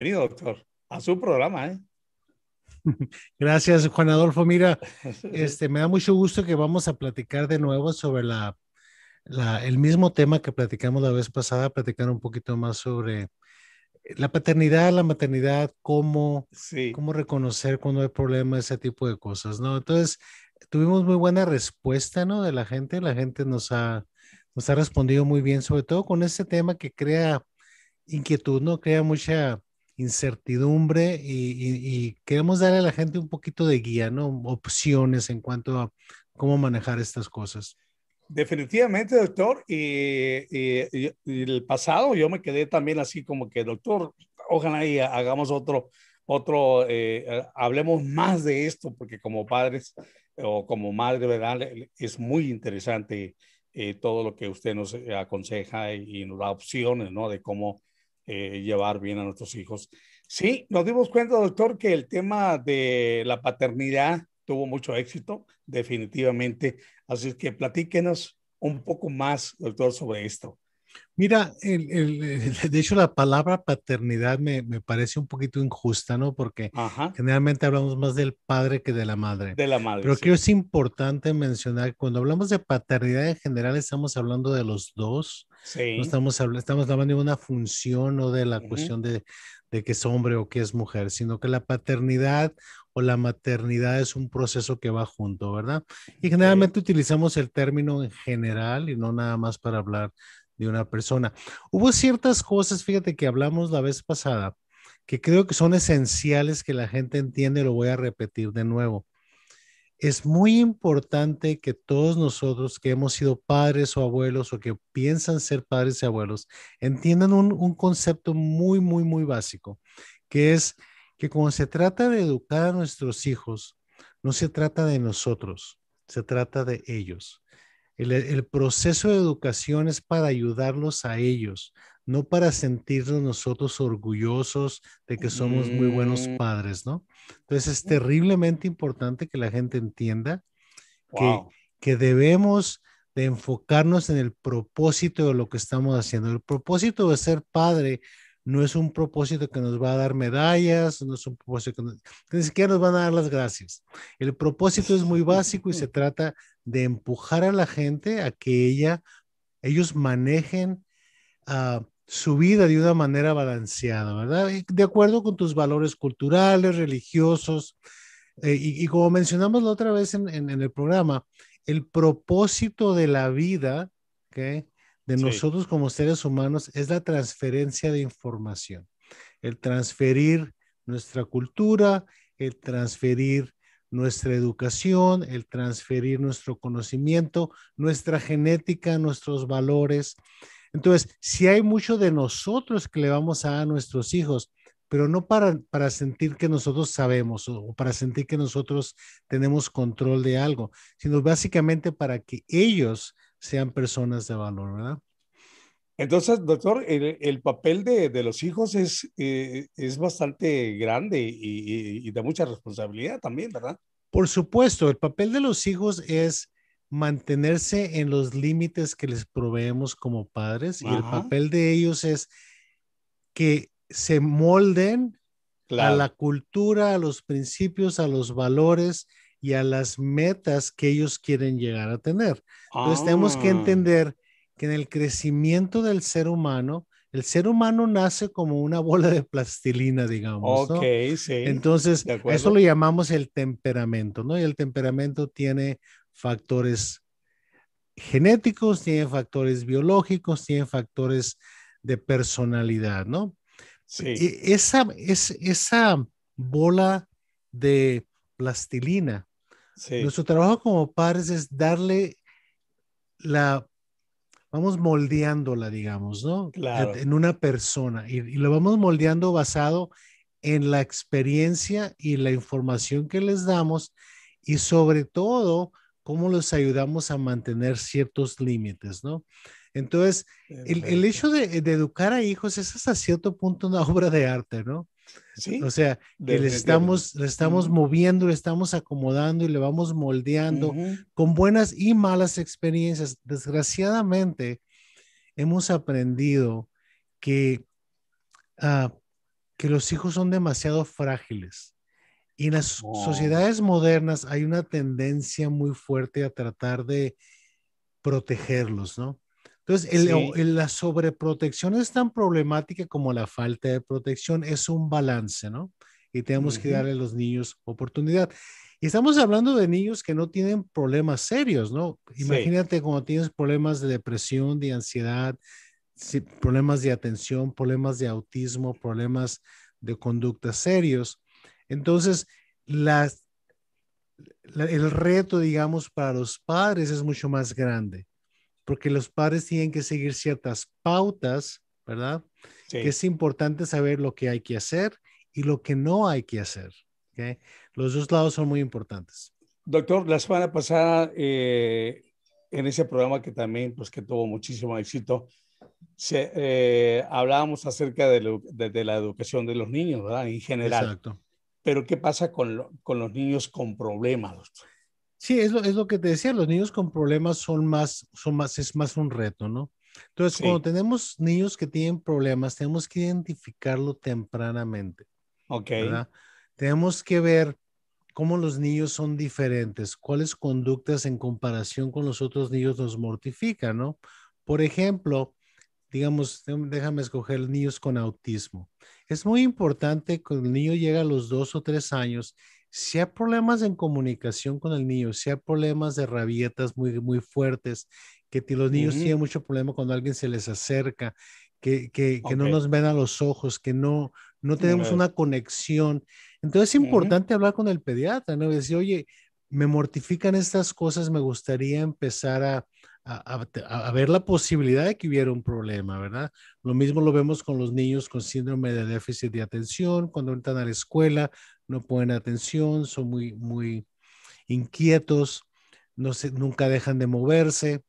Bienvenido, doctor, a su programa, ¿eh? Gracias, Juan Adolfo. Mira, este, me da mucho gusto que vamos a platicar de nuevo sobre la, la, el mismo tema que platicamos la vez pasada, platicar un poquito más sobre la paternidad, la maternidad, cómo, cómo reconocer cuando hay problemas, ese tipo de cosas, ¿no? Entonces, tuvimos muy buena respuesta, ¿no? De la gente, la gente nos ha, nos ha respondido muy bien, sobre todo con este tema que crea inquietud, ¿no? Crea mucha incertidumbre y, queremos darle a la gente un poquito de guía, ¿no? Opciones en cuanto a cómo manejar estas cosas. Definitivamente, doctor. Y, el pasado yo me quedé también así como que, doctor, ojalá y hagamos otro, otro, eh, hablemos más de esto, porque como padres o como madre, ¿verdad? Es muy interesante eh, todo lo que usted nos aconseja y, nos da opciones, ¿no? De cómo eh, llevar bien a nuestros hijos. Sí, nos dimos cuenta, doctor, que el tema de la paternidad tuvo mucho éxito, definitivamente. Así que platíquenos un poco más, doctor, sobre esto. Mira, de hecho la palabra paternidad me, me, parece un poquito injusta, ¿no? Porque generalmente hablamos más del padre que de la madre. De la madre. Pero creo que es importante mencionar que cuando hablamos de paternidad en general estamos hablando de los dos. Sí. No estamos, estamos hablando de una función o de la cuestión de, de que es hombre o que es mujer, sino que la paternidad o la maternidad es un proceso que va junto, ¿verdad? Y generalmente utilizamos el término en general y no nada más para hablar de una persona. Hubo ciertas cosas, fíjate que hablamos la vez pasada, que creo que son esenciales que la gente entiende, lo voy a repetir de nuevo. Es muy importante que todos nosotros que hemos sido padres o abuelos o que piensan ser padres y abuelos entiendan un, un concepto muy, muy, muy básico, que es que cuando se trata de educar a nuestros hijos, no se trata de nosotros, se trata de ellos. El, proceso de educación es para ayudarlos a ellos, no para sentirnos nosotros orgullosos de que somos muy buenos mm. padres, ¿no? Entonces es terriblemente importante que la gente entienda que, que debemos de enfocarnos en el propósito de lo que estamos haciendo. El propósito de ser padre no es un propósito que nos va a dar medallas, no es un propósito que ni siquiera nos van a dar las gracias. El propósito es muy básico y se trata de empujar a la gente a que ella, ellos manejen uh, su vida de una manera balanceada, ¿verdad? De acuerdo con tus valores culturales, religiosos. Eh, y, como mencionamos la otra vez en, en, el programa, el propósito de la vida, ¿okay? de nosotros como seres humanos es la transferencia de información, el transferir nuestra cultura, el transferir nuestra educación, el transferir nuestro conocimiento, nuestra genética, nuestros valores. Entonces, si hay mucho de nosotros que le vamos a dar a nuestros hijos, pero no para, para sentir que nosotros sabemos o para sentir que nosotros tenemos control de algo, sino básicamente para que ellos sean personas de valor, ¿verdad? Entonces, doctor, el, papel de, de, los hijos es, eh, es bastante grande y, y, de mucha responsabilidad también, ¿verdad? Por supuesto, el papel de los hijos es mantenerse en los límites que les proveemos como padres y el papel de ellos es que se molden a la cultura, a los principios, a los valores y a las metas que ellos quieren llegar a tener. Entonces tenemos que ah. entender que en el crecimiento del ser humano, el ser humano nace como una bola de plastilina, digamos. Ok, sí. Entonces, eso lo llamamos el temperamento, ¿no? Y el temperamento tiene factores genéticos, tiene factores biológicos, tiene factores de personalidad, ¿no? Sí. Y esa, es, esa bola de plastilina, nuestro trabajo como padres es darle la vamos moldeándola, digamos, ¿no? Claro. En una persona y, lo vamos moldeando basado en la experiencia y la información que les damos y sobre todo cómo los ayudamos a mantener ciertos límites, ¿no? Entonces, el, el, hecho de, de, educar a hijos es hasta cierto punto una obra de arte, ¿no? o sea, que le estamos, le estamos moviendo, le estamos acomodando y le vamos moldeando con buenas y malas experiencias. Desgraciadamente, hemos aprendido que ah, que los hijos son demasiado frágiles. Y en las sociedades modernas hay una tendencia muy fuerte a tratar de protegerlos, ¿no? Entonces, la sobreprotección es tan problemática como la falta de protección, es un balance, ¿no? Y tenemos que darle a los niños oportunidad. Y estamos hablando de niños que no tienen problemas serios, ¿no? Imagínate cuando tienes problemas de depresión, de ansiedad, problemas de atención, problemas de autismo, problemas de conducta serios. Entonces, las, el reto, digamos, para los padres es mucho más grande, porque los padres tienen que seguir ciertas pautas, ¿verdad? Que es importante saber lo que hay que hacer y lo que no hay que hacer. Los dos lados son muy importantes. Doctor, la semana pasada, eh, en ese programa que también, pues que tuvo muchísimo éxito, se, eh, hablábamos acerca de, la educación de los niños, ¿verdad? En general. Exacto. Pero ¿qué pasa con, con los niños con problemas? Sí, es lo, es lo que te decía, los niños con problemas son más, son más, es más un reto, ¿no? Entonces, cuando tenemos niños que tienen problemas, tenemos que identificarlo tempranamente. Ok. Tenemos que ver cómo los niños son diferentes, cuáles conductas en comparación con los otros niños nos mortifican, ¿no? Por ejemplo, digamos, déjame escoger niños con autismo. Es muy importante cuando el niño llega a los dos o tres años, si hay problemas en comunicación con el niño, si hay problemas de rabietas muy, muy fuertes, que los niños tienen mucho problema cuando alguien se les acerca, que, que, que no nos ven a los ojos, que no, no tenemos una conexión. Entonces es importante hablar con el pediatra, ¿no? Decir, oye, me mortifican estas cosas, me gustaría empezar a, a, ver la posibilidad de que hubiera un problema, ¿verdad? Lo mismo lo vemos con los niños con síndrome de déficit de atención, cuando entran a la escuela, no ponen atención, son muy, muy inquietos, no se, nunca dejan de moverse,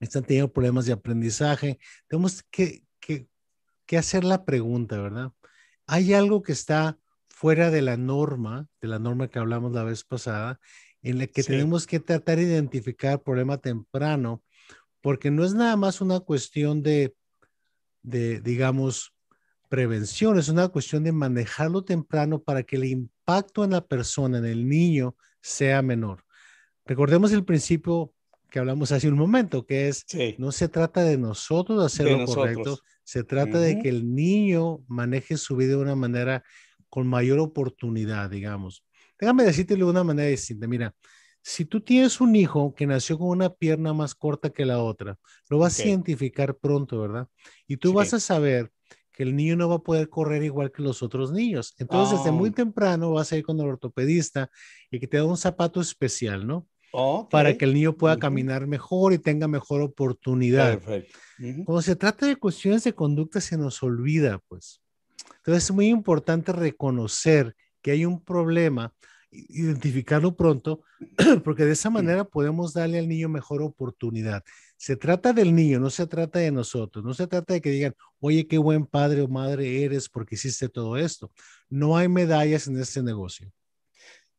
están teniendo problemas de aprendizaje. Tenemos que, que, que hacer la pregunta, ¿verdad? ¿Hay algo que está fuera de la norma, de la norma que hablamos la vez pasada, en la que tenemos que tratar de identificar el problema temprano, porque no es nada más una cuestión de, de, digamos, prevención, es una cuestión de manejarlo temprano para que el impacto en la persona, en el niño, sea menor. Recordemos el principio que hablamos hace un momento, que es, no se trata de nosotros hacer lo correcto, se trata de que el niño maneje su vida de una manera con mayor oportunidad, digamos. Déjame decirte de una manera distinta. Mira, si tú tienes un hijo que nació con una pierna más corta que la otra, lo vas a identificar pronto, ¿verdad? Y tú vas a saber que el niño no va a poder correr igual que los otros niños. Entonces, desde muy oh. temprano vas a ir con el ortopedista y que te da un zapato especial, ¿no? Para que el niño pueda caminar mejor y tenga mejor oportunidad. Perfecto. Cuando se trata de cuestiones de conducta, se nos olvida, pues. Entonces, es muy importante reconocer que hay un problema, identificarlo pronto, porque de esa manera podemos darle al niño mejor oportunidad. Se trata del niño, no se trata de nosotros, no se trata de que digan, oye, qué buen padre o madre eres porque hiciste todo esto. No hay medallas en este negocio.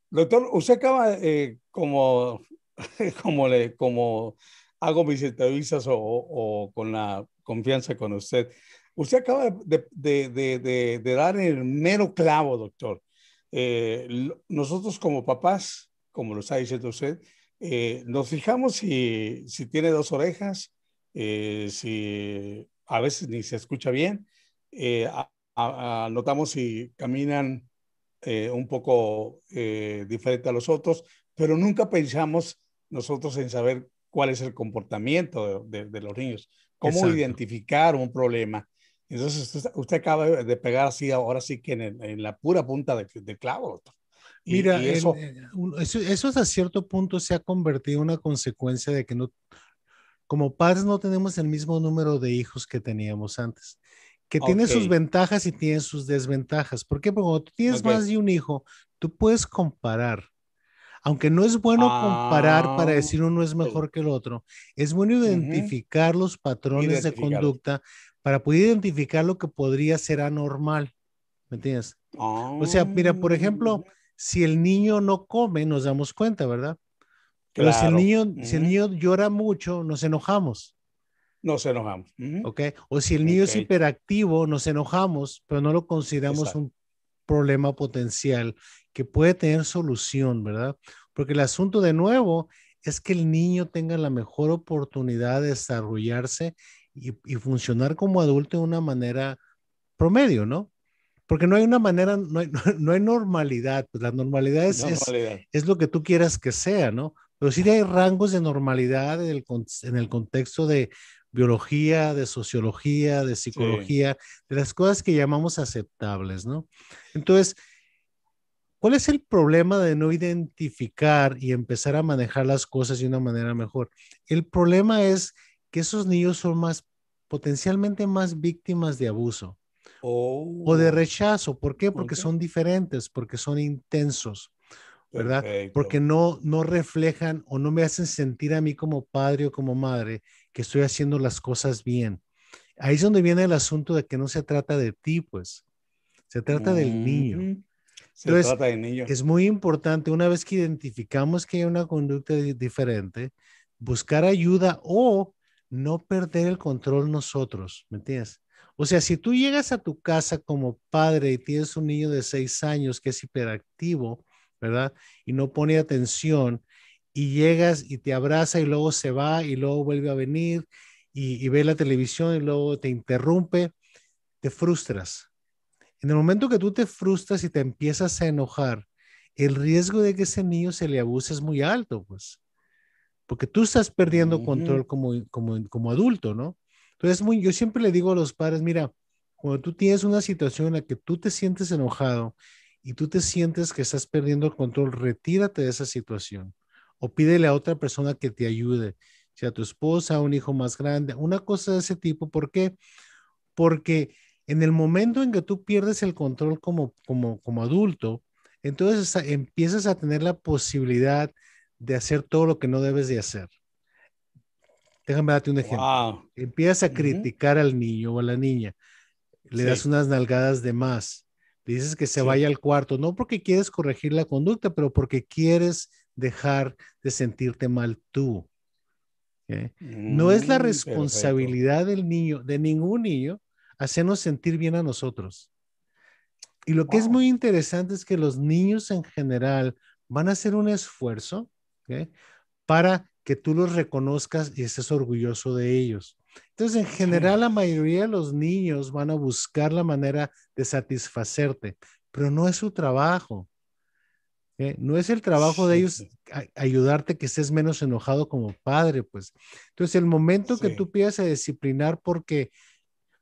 Doctor, usted acaba, eh, como, como, le, como hago mis entrevistas o, con la confianza con usted, usted acaba de, de, de, de dar el mero clavo, doctor. Eh, nosotros como papás, como lo está diciendo usted, eh, nos fijamos si, si, tiene dos orejas, eh, si a veces ni se escucha bien, notamos si caminan un poco diferente a los otros, pero nunca pensamos nosotros en saber cuál es el comportamiento de, los niños, cómo identificar un problema. Entonces, usted, acaba de pegar así, ahora sí que en, la pura punta del de clavo. Mira, eso... eso, hasta cierto punto se ha convertido en una consecuencia de que no, como padres no tenemos el mismo número de hijos que teníamos antes, que tiene sus ventajas y tiene sus desventajas. ¿Por qué? Porque cuando tú tienes más de un hijo, tú puedes comparar. Aunque no es bueno comparar para ah, decir uno es mejor que el otro, es bueno identificar los patrones de conducta para poder identificar lo que podría ser anormal. ¿Me entiendes? O sea, mira, por ejemplo, ah. si el niño no come, nos damos cuenta, ¿verdad? Pero si, el niño, si el niño llora mucho, nos enojamos. Nos enojamos. ¿Ok? O si el niño es hiperactivo, nos enojamos, pero no lo consideramos un problema potencial que puede tener solución, ¿verdad? Porque el asunto de nuevo es que el niño tenga la mejor oportunidad de desarrollarse y, funcionar como adulto de una manera promedio, ¿no? Porque no hay una manera, no hay, no hay normalidad, pues la normalidad es, Es, lo que tú quieras que sea, ¿no? Pero sí hay rangos de normalidad en el, en el contexto de biología, de sociología, de psicología, de las cosas que llamamos aceptables, ¿no? Entonces, ¿cuál es el problema de no identificar y empezar a manejar las cosas de una manera mejor? El problema es que esos niños son más potencialmente más víctimas de abuso o de oh. rechazo. ¿Por qué? Porque son diferentes, porque son intensos, ¿verdad? Porque no, no reflejan o no me hacen sentir a mí como padre o como madre que estoy haciendo las cosas bien. Ahí es donde viene el asunto de que no se trata de ti, pues, se trata del niño. Se trata del niño. Es muy importante, una vez que identificamos que hay una conducta diferente, buscar ayuda o no perder el control nosotros, ¿me entiendes? O sea, si tú llegas a tu casa como padre y tienes un niño de seis años que es hiperactivo, ¿verdad? Y no pone atención y llegas y te abraza y luego se va y luego vuelve a venir y, ve la televisión y luego te interrumpe, te frustras. En el momento que tú te frustras y te empiezas a enojar, el riesgo de que ese niño se le abuse es muy alto, pues porque tú estás perdiendo control como, como, como adulto, ¿no? Entonces, muy, yo siempre le digo a los padres, mira, cuando tú tienes una situación en la que tú te sientes enojado y tú te sientes que estás perdiendo el control, retírate de esa situación o pídele a otra persona que te ayude, sea tu esposa, un hijo más grande, una cosa de ese tipo. ¿Por qué? Porque en el momento en que tú pierdes el control como, como, como adulto, entonces empiezas a tener la posibilidad de hacer todo lo que no debes de hacer. Déjame darte un ejemplo. Empiezas a criticar al niño o a la niña, le das unas nalgadas de más, dices que se vaya al cuarto, no porque quieres corregir la conducta, pero porque quieres dejar de sentirte mal tú. no es la mm, responsabilidad del niño, de ningún niño, hacernos sentir bien a nosotros. Y lo que es muy interesante es que los niños en general van a hacer un esfuerzo para que tú los reconozcas y estés orgulloso de ellos. Entonces, en general, la mayoría de los niños van a buscar la manera de satisfacerte, pero no es su trabajo. No es el trabajo de ellos ayudarte que estés menos enojado como padre, pues. Entonces, el momento que tú empiezas a disciplinar porque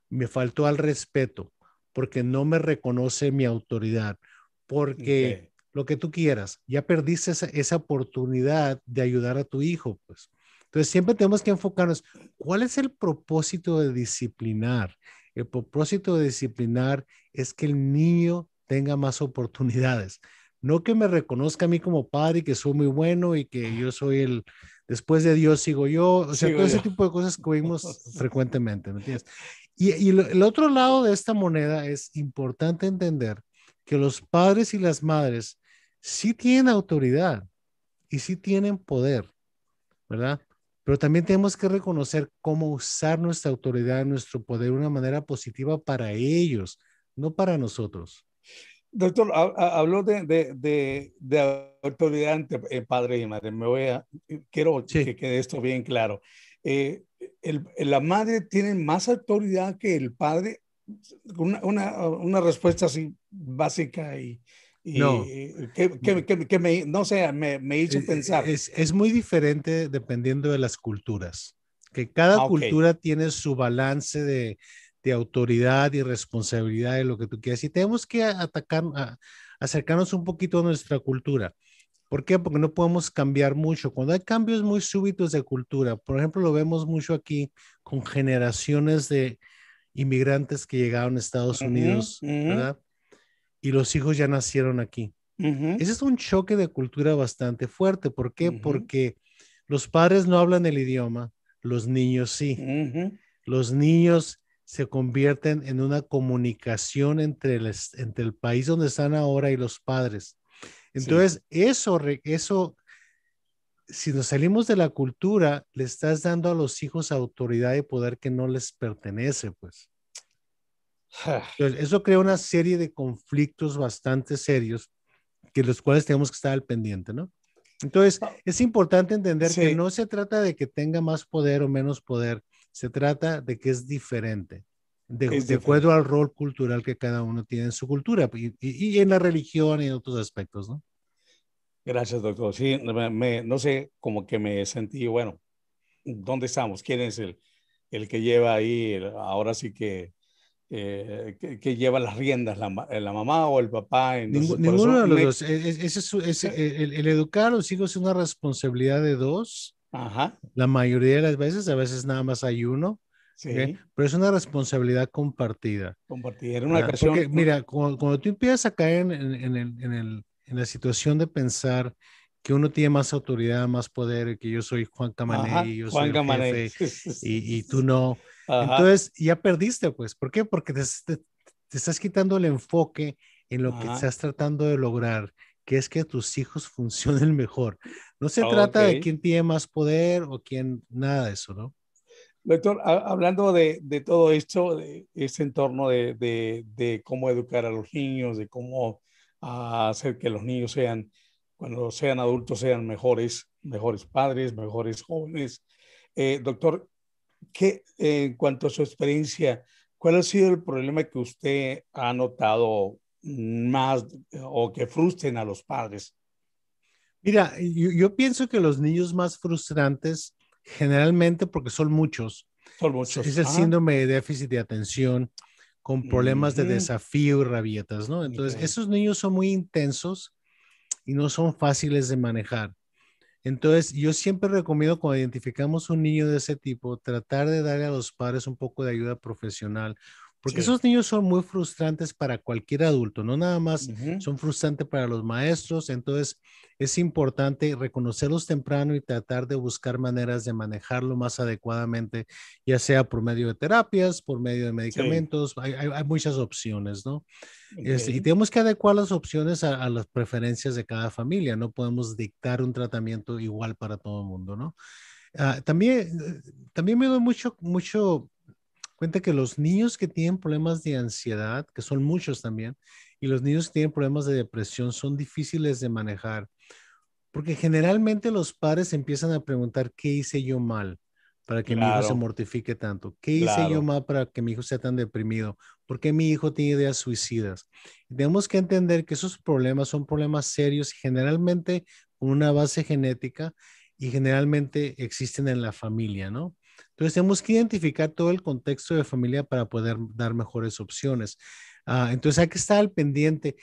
me faltó al respeto, porque no me reconoce mi autoridad, porque lo que tú quieras. Ya perdiste esa, oportunidad de ayudar a tu hijo, pues. Entonces, siempre tenemos que enfocarnos, ¿cuál es el propósito de disciplinar? El propósito de disciplinar es que el niño tenga más oportunidades. No que me reconozca a mí como padre y que soy muy bueno y que yo soy el, después de Dios sigo yo, o sea, todo ese tipo de cosas que oímos frecuentemente, ¿me entiendes? Y, y el otro lado de esta moneda es importante entender que los padres y las madres sí tienen autoridad y sí tienen poder, ¿verdad? Pero también tenemos que reconocer cómo usar nuestra autoridad, nuestro poder de una manera positiva para ellos, no para nosotros. Doctor, habló de, de, de, autoridad entre eh, padre y madre. Me voy a, quiero que quede esto bien claro. Eh, el, la madre tiene más autoridad que el padre. Una, una, una respuesta así básica y, no. Que, me, no sé, me, me hizo pensar. Es, es, muy diferente dependiendo de las culturas. Que cada ah, cultura tiene su balance de, de, autoridad y responsabilidad de lo que tú quieras. Y tenemos que atacar, a, acercarnos un poquito a nuestra cultura. ¿Por qué? Porque no podemos cambiar mucho. Cuando hay cambios muy súbitos de cultura, por ejemplo, lo vemos mucho aquí con generaciones de inmigrantes que llegaron a Estados Unidos, ¿verdad? Y los hijos ya nacieron aquí. Ese es un choque de cultura bastante fuerte. ¿Por qué? Porque los padres no hablan el idioma, los niños sí. Los niños se convierten en una comunicación entre el, entre el país donde están ahora y los padres. Entonces, eso, eso si nos salimos de la cultura, le estás dando a los hijos autoridad y poder que no les pertenece, pues. Eso crea una serie de conflictos bastante serios que los cuales tenemos que estar al pendiente, ¿no? Entonces, ah. es importante entender que no se trata de que tenga más poder o menos poder, se trata de que es diferente, de, acuerdo al rol cultural que cada uno tiene en su cultura y, y en la religión y en otros aspectos, ¿no? Gracias, doctor. Sí, no sé, como que me sentí, bueno, ¿dónde estamos? ¿Quién es el, el que lleva ahí, ahora sí que, eh, que, lleva las riendas, la, la, mamá o el papá? ninguno de los dos. E, e, es, el, educar a los hijos es una responsabilidad de dos. Ajá. La mayoría de las veces, a veces nada más hay uno. Sí. Pero es una responsabilidad compartida. Compartida. Era una ocasión. Porque, mira, cuando, tú empiezas a caer en, en, el, en, el, en la situación de pensar que uno tiene más autoridad, más poder, que yo soy Juan Camané y yo soy el jefe y, y, tú no. Entonces ya perdiste, pues. ¿Por qué? Porque te, te, estás quitando el enfoque en lo que estás tratando de lograr, que es que tus hijos funcionen mejor. No se trata de quién tiene más poder o quién, nada de eso, ¿no? Doctor, hablando de, de, todo esto, de ese entorno de, de, de, cómo educar a los niños, de cómo a hacer que los niños sean, cuando sean adultos, sean mejores, mejores padres, mejores jóvenes. Eh, doctor, ¿qué, en cuanto a su experiencia, cuál ha sido el problema que usted ha notado más o que frustren a los padres? Mira, yo, pienso que los niños más frustrantes, generalmente porque son muchos, son muchos. es el síndrome de déficit de atención, con problemas de desafío y rabietas, ¿no? Entonces, esos niños son muy intensos y no son fáciles de manejar. Entonces, yo siempre recomiendo cuando identificamos un niño de ese tipo, tratar de darle a los padres un poco de ayuda profesional, porque esos niños son muy frustrantes para cualquier adulto, no nada más son frustrantes para los maestros. Entonces, es importante reconocerlos temprano y tratar de buscar maneras de manejarlo más adecuadamente, ya sea por medio de terapias, por medio de medicamentos, hay, hay, muchas opciones, ¿no? Este, y tenemos que adecuar las opciones a, las preferencias de cada familia, no podemos dictar un tratamiento igual para todo el mundo, ¿no? Ah, también, también me doy mucho, mucho cuenta que los niños que tienen problemas de ansiedad, que son muchos también, y los niños que tienen problemas de depresión son difíciles de manejar porque generalmente los padres empiezan a preguntar, ¿qué hice yo mal para que mi hijo se mortifique tanto? ¿Qué hice yo mal para que mi hijo sea tan deprimido? ¿Por qué mi hijo tiene ideas suicidas? tenemos que entender que esos problemas son problemas serios y generalmente con una base genética y generalmente existen en la familia, ¿no? Entonces tenemos que identificar todo el contexto de familia para poder dar mejores opciones. Ah, entonces hay que estar al pendiente.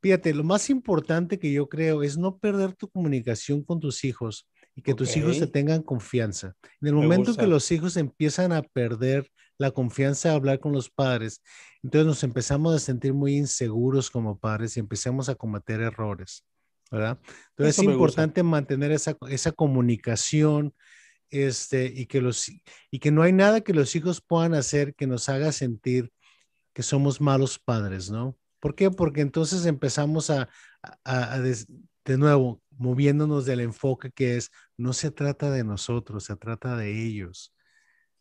Fíjate, lo más importante que yo creo es no perder tu comunicación con tus hijos y que tus hijos te tengan confianza. En el momento que los hijos empiezan a perder la confianza de hablar con los padres, entonces nos empezamos a sentir muy inseguros como padres y empezamos a cometer errores, ¿verdad? Entonces es importante mantener esa, esa comunicación este, y, que los, y que no hay nada que los hijos puedan hacer que nos haga sentir que somos malos padres, ¿no? ¿Por qué? Porque entonces empezamos a, de nuevo, moviéndonos del enfoque que es, no se trata de nosotros, se trata de ellos.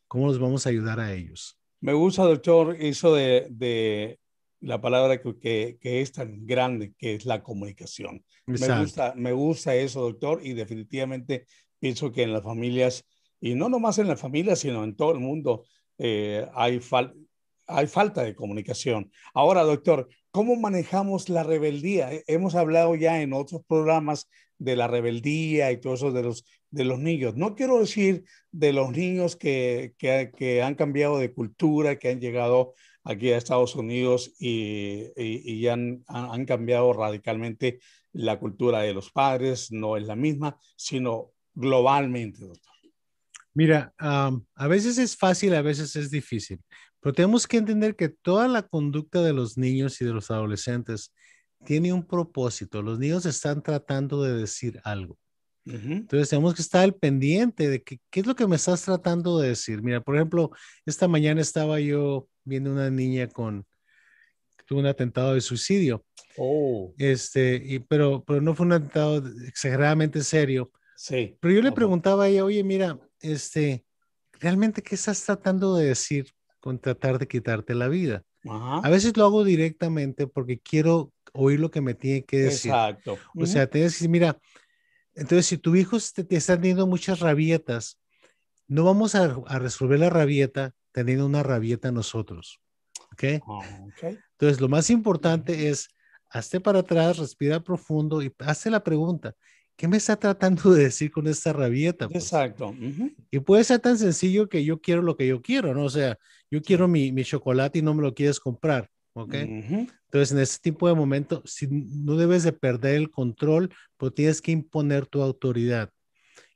¿Cómo los vamos a ayudar a ellos? Me gusta, doctor, eso de, la palabra que, que, es tan grande, que es la comunicación. Me gusta, me gusta eso, doctor, y definitivamente pienso que en las familias, y no nomás en las familias, sino en todo el mundo, eh, hay, hay falta de comunicación. Ahora, doctor, ¿Cómo manejamos la rebeldía? Hemos hablado ya en otros programas de la rebeldía y todo eso de los, de los niños. No quiero decir de los niños que, que, han cambiado de cultura, que han llegado aquí a Estados Unidos y, y, han, han, cambiado radicalmente la cultura de los padres. No es la misma, sino globalmente, doctor. Mira, a veces es fácil, a veces es difícil. Pero tenemos que entender que toda la conducta de los niños y de los adolescentes tiene un propósito. Los niños están tratando de decir algo. Entonces tenemos que estar al pendiente de que, qué es lo que me estás tratando de decir. Mira, por ejemplo, esta mañana estaba yo viendo una niña con tuvo un atentado de suicidio. Oh. Este, y, pero, pero no fue un atentado exageradamente serio, Sí. Pero yo le preguntaba a ella, oye, mira, este, ¿realmente qué estás tratando de decir con tratar de quitarte la vida? A veces lo hago directamente porque quiero oír lo que me tiene que decir. Exacto. O sea, te decir, mira, entonces si tu hijo te, te está teniendo muchas rabietas, no vamos a, a, resolver la rabieta teniendo una rabieta nosotros. ¿Ok? Ah, okay. Entonces, lo más importante es, hazte para atrás, respira profundo y hazte la pregunta, ¿qué me está tratando de decir con esta rabieta? Pues? Exacto. Y puede ser tan sencillo que yo quiero lo que yo quiero, ¿no? O sea, yo quiero mi, mi chocolate y no me lo quieres comprar, ¿ok? Entonces, en ese tipo de momento, si no debes de perder el control, pero tienes que imponer tu autoridad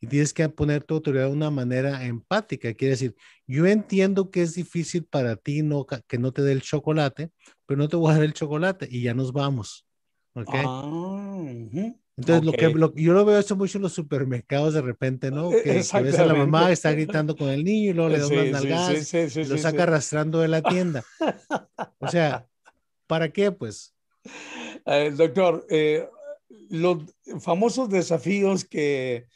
y tienes que poner tu autoridad de una manera empática. Quiere decir, yo entiendo que es difícil para ti no, que no te dé el chocolate, pero no te voy a dar el chocolate y ya nos vamos. ¿Ok? Ah, Entonces, lo que yo lo veo eso mucho en los supermercados de repente, ¿no? Que, que a veces la mamá está gritando con el niño y luego le da unas nalgadas y lo saca arrastrando de la tienda. O sea, ¿para qué? Pues. Eh, doctor, eh, los famosos desafíos que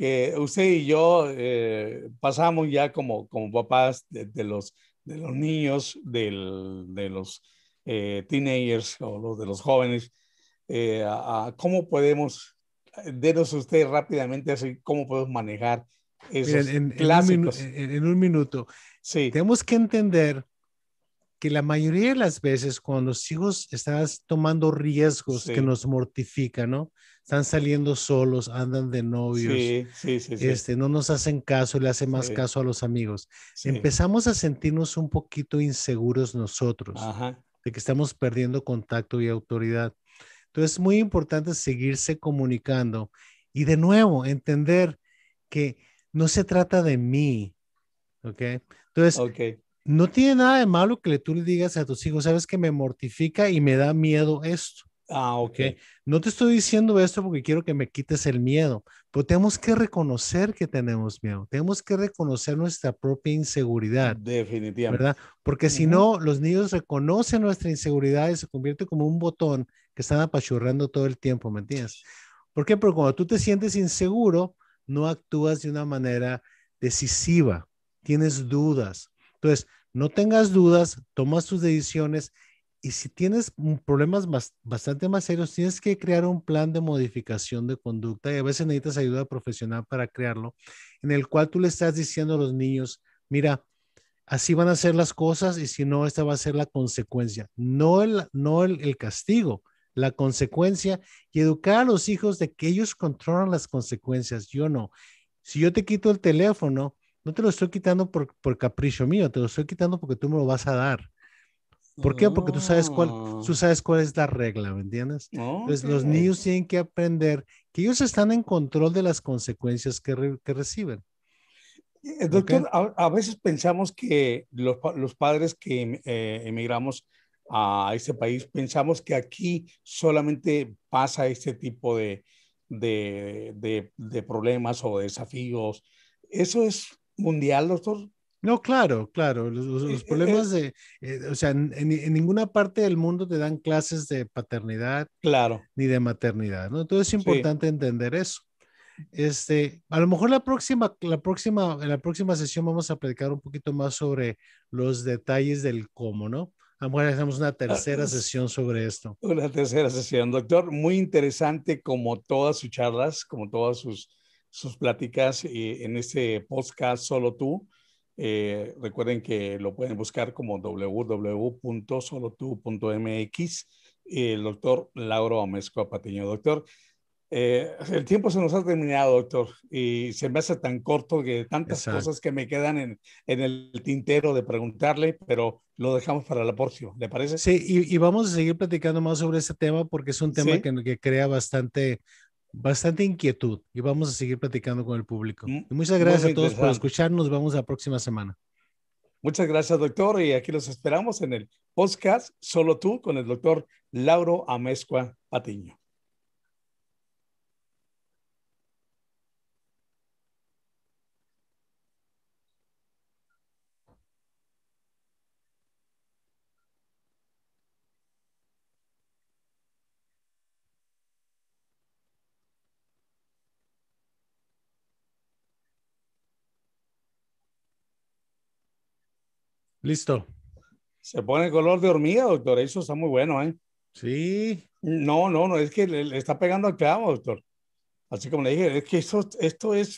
que usted y yo eh, pasamos ya como, como papás de, los, de los niños, del, de los eh, teenagers o los de los jóvenes, eh, a, cómo podemos, denos usted rápidamente así, cómo podemos manejar esos en, clásicos. En un, minuto. Sí. Tenemos que entender que la mayoría de las veces cuando los hijos están tomando riesgos que nos mortifican, ¿no? están saliendo solos, andan de novios, sí, sí, sí, este, no nos hacen caso, le hacen más caso a los amigos. Empezamos a sentirnos un poquito inseguros nosotros, de que estamos perdiendo contacto y autoridad. Entonces es muy importante seguirse comunicando y de nuevo entender que no se trata de mí, ¿ok? Entonces, no tiene nada de malo que tú le digas a tus hijos, sabes que me mortifica y me da miedo esto. Ah, ok. No te estoy diciendo esto porque quiero que me quites el miedo, pero tenemos que reconocer que tenemos miedo. Tenemos que reconocer nuestra propia inseguridad. Definitivamente. ¿Verdad? Porque si no, los niños reconocen nuestra inseguridad y se convierte como un botón que están apachurrando todo el tiempo, ¿me entiendes? ¿Por qué? Porque cuando tú te sientes inseguro, no actúas de una manera decisiva, tienes dudas. Entonces, no tengas dudas, tomas tus decisiones y si tienes problemas bastante más serios, tienes que crear un plan de modificación de conducta y a veces necesitas ayuda profesional para crearlo, en el cual tú le estás diciendo a los niños, mira, así van a ser las cosas y si no, esta va a ser la consecuencia, no el, no el, castigo, la consecuencia y educar a los hijos de que ellos controlan las consecuencias, yo no. Si yo te quito el teléfono, no te lo estoy quitando por, por capricho mío, te lo estoy quitando porque tú me lo vas a dar. ¿Por qué? Porque tú sabes cuál, tú ah. sabes cuál es la regla, ¿me entiendes? Entonces los niños tienen que aprender que ellos están en control de las consecuencias que, que reciben. Eh, doctor, a, veces pensamos que los, los padres que eh, emigramos a este país, pensamos que aquí solamente pasa este tipo de, de, de, de problemas o desafíos. ¿Eso es mundial, doctor? No, claro, claro. Los, eh, eh, problemas de, eh, o sea, en, ninguna parte del mundo te dan clases de paternidad, claro, ni de maternidad, ¿no? Entonces es importante entender eso. Este, a lo mejor la próxima, la próxima, en la próxima sesión vamos a platicar un poquito más sobre los detalles del cómo, ¿no? A lo mejor hacemos una tercera sesión sobre esto. Una tercera sesión, doctor. Muy interesante como todas sus charlas, como todas sus, sus pláticas en este podcast Solo Tú. Eh, recuerden que lo pueden buscar como www.solotu.mx. El doctor Lauro Amezco Patiño. Doctor, eh, el tiempo se nos ha terminado, doctor, y se me hace tan corto que tantas cosas que me quedan en, en, el tintero de preguntarle, pero lo dejamos para la próxima, ¿le parece? Sí, y, y vamos a seguir platicando más sobre ese tema porque es un tema que, que, crea bastante, bastante inquietud y vamos a seguir platicando con el público. Mm, muchas gracias a todos por escucharnos. Nos vemos la próxima semana. Muchas gracias, doctor. Y aquí los esperamos en el podcast Solo tú con el doctor Lauro Amezcua Patiño. Listo. Se pone el color de hormiga, doctor. Eso está muy bueno, ¿eh? Sí. No, no, no, es que le, está pegando al clavo, doctor. Así como le dije, es que esto, esto es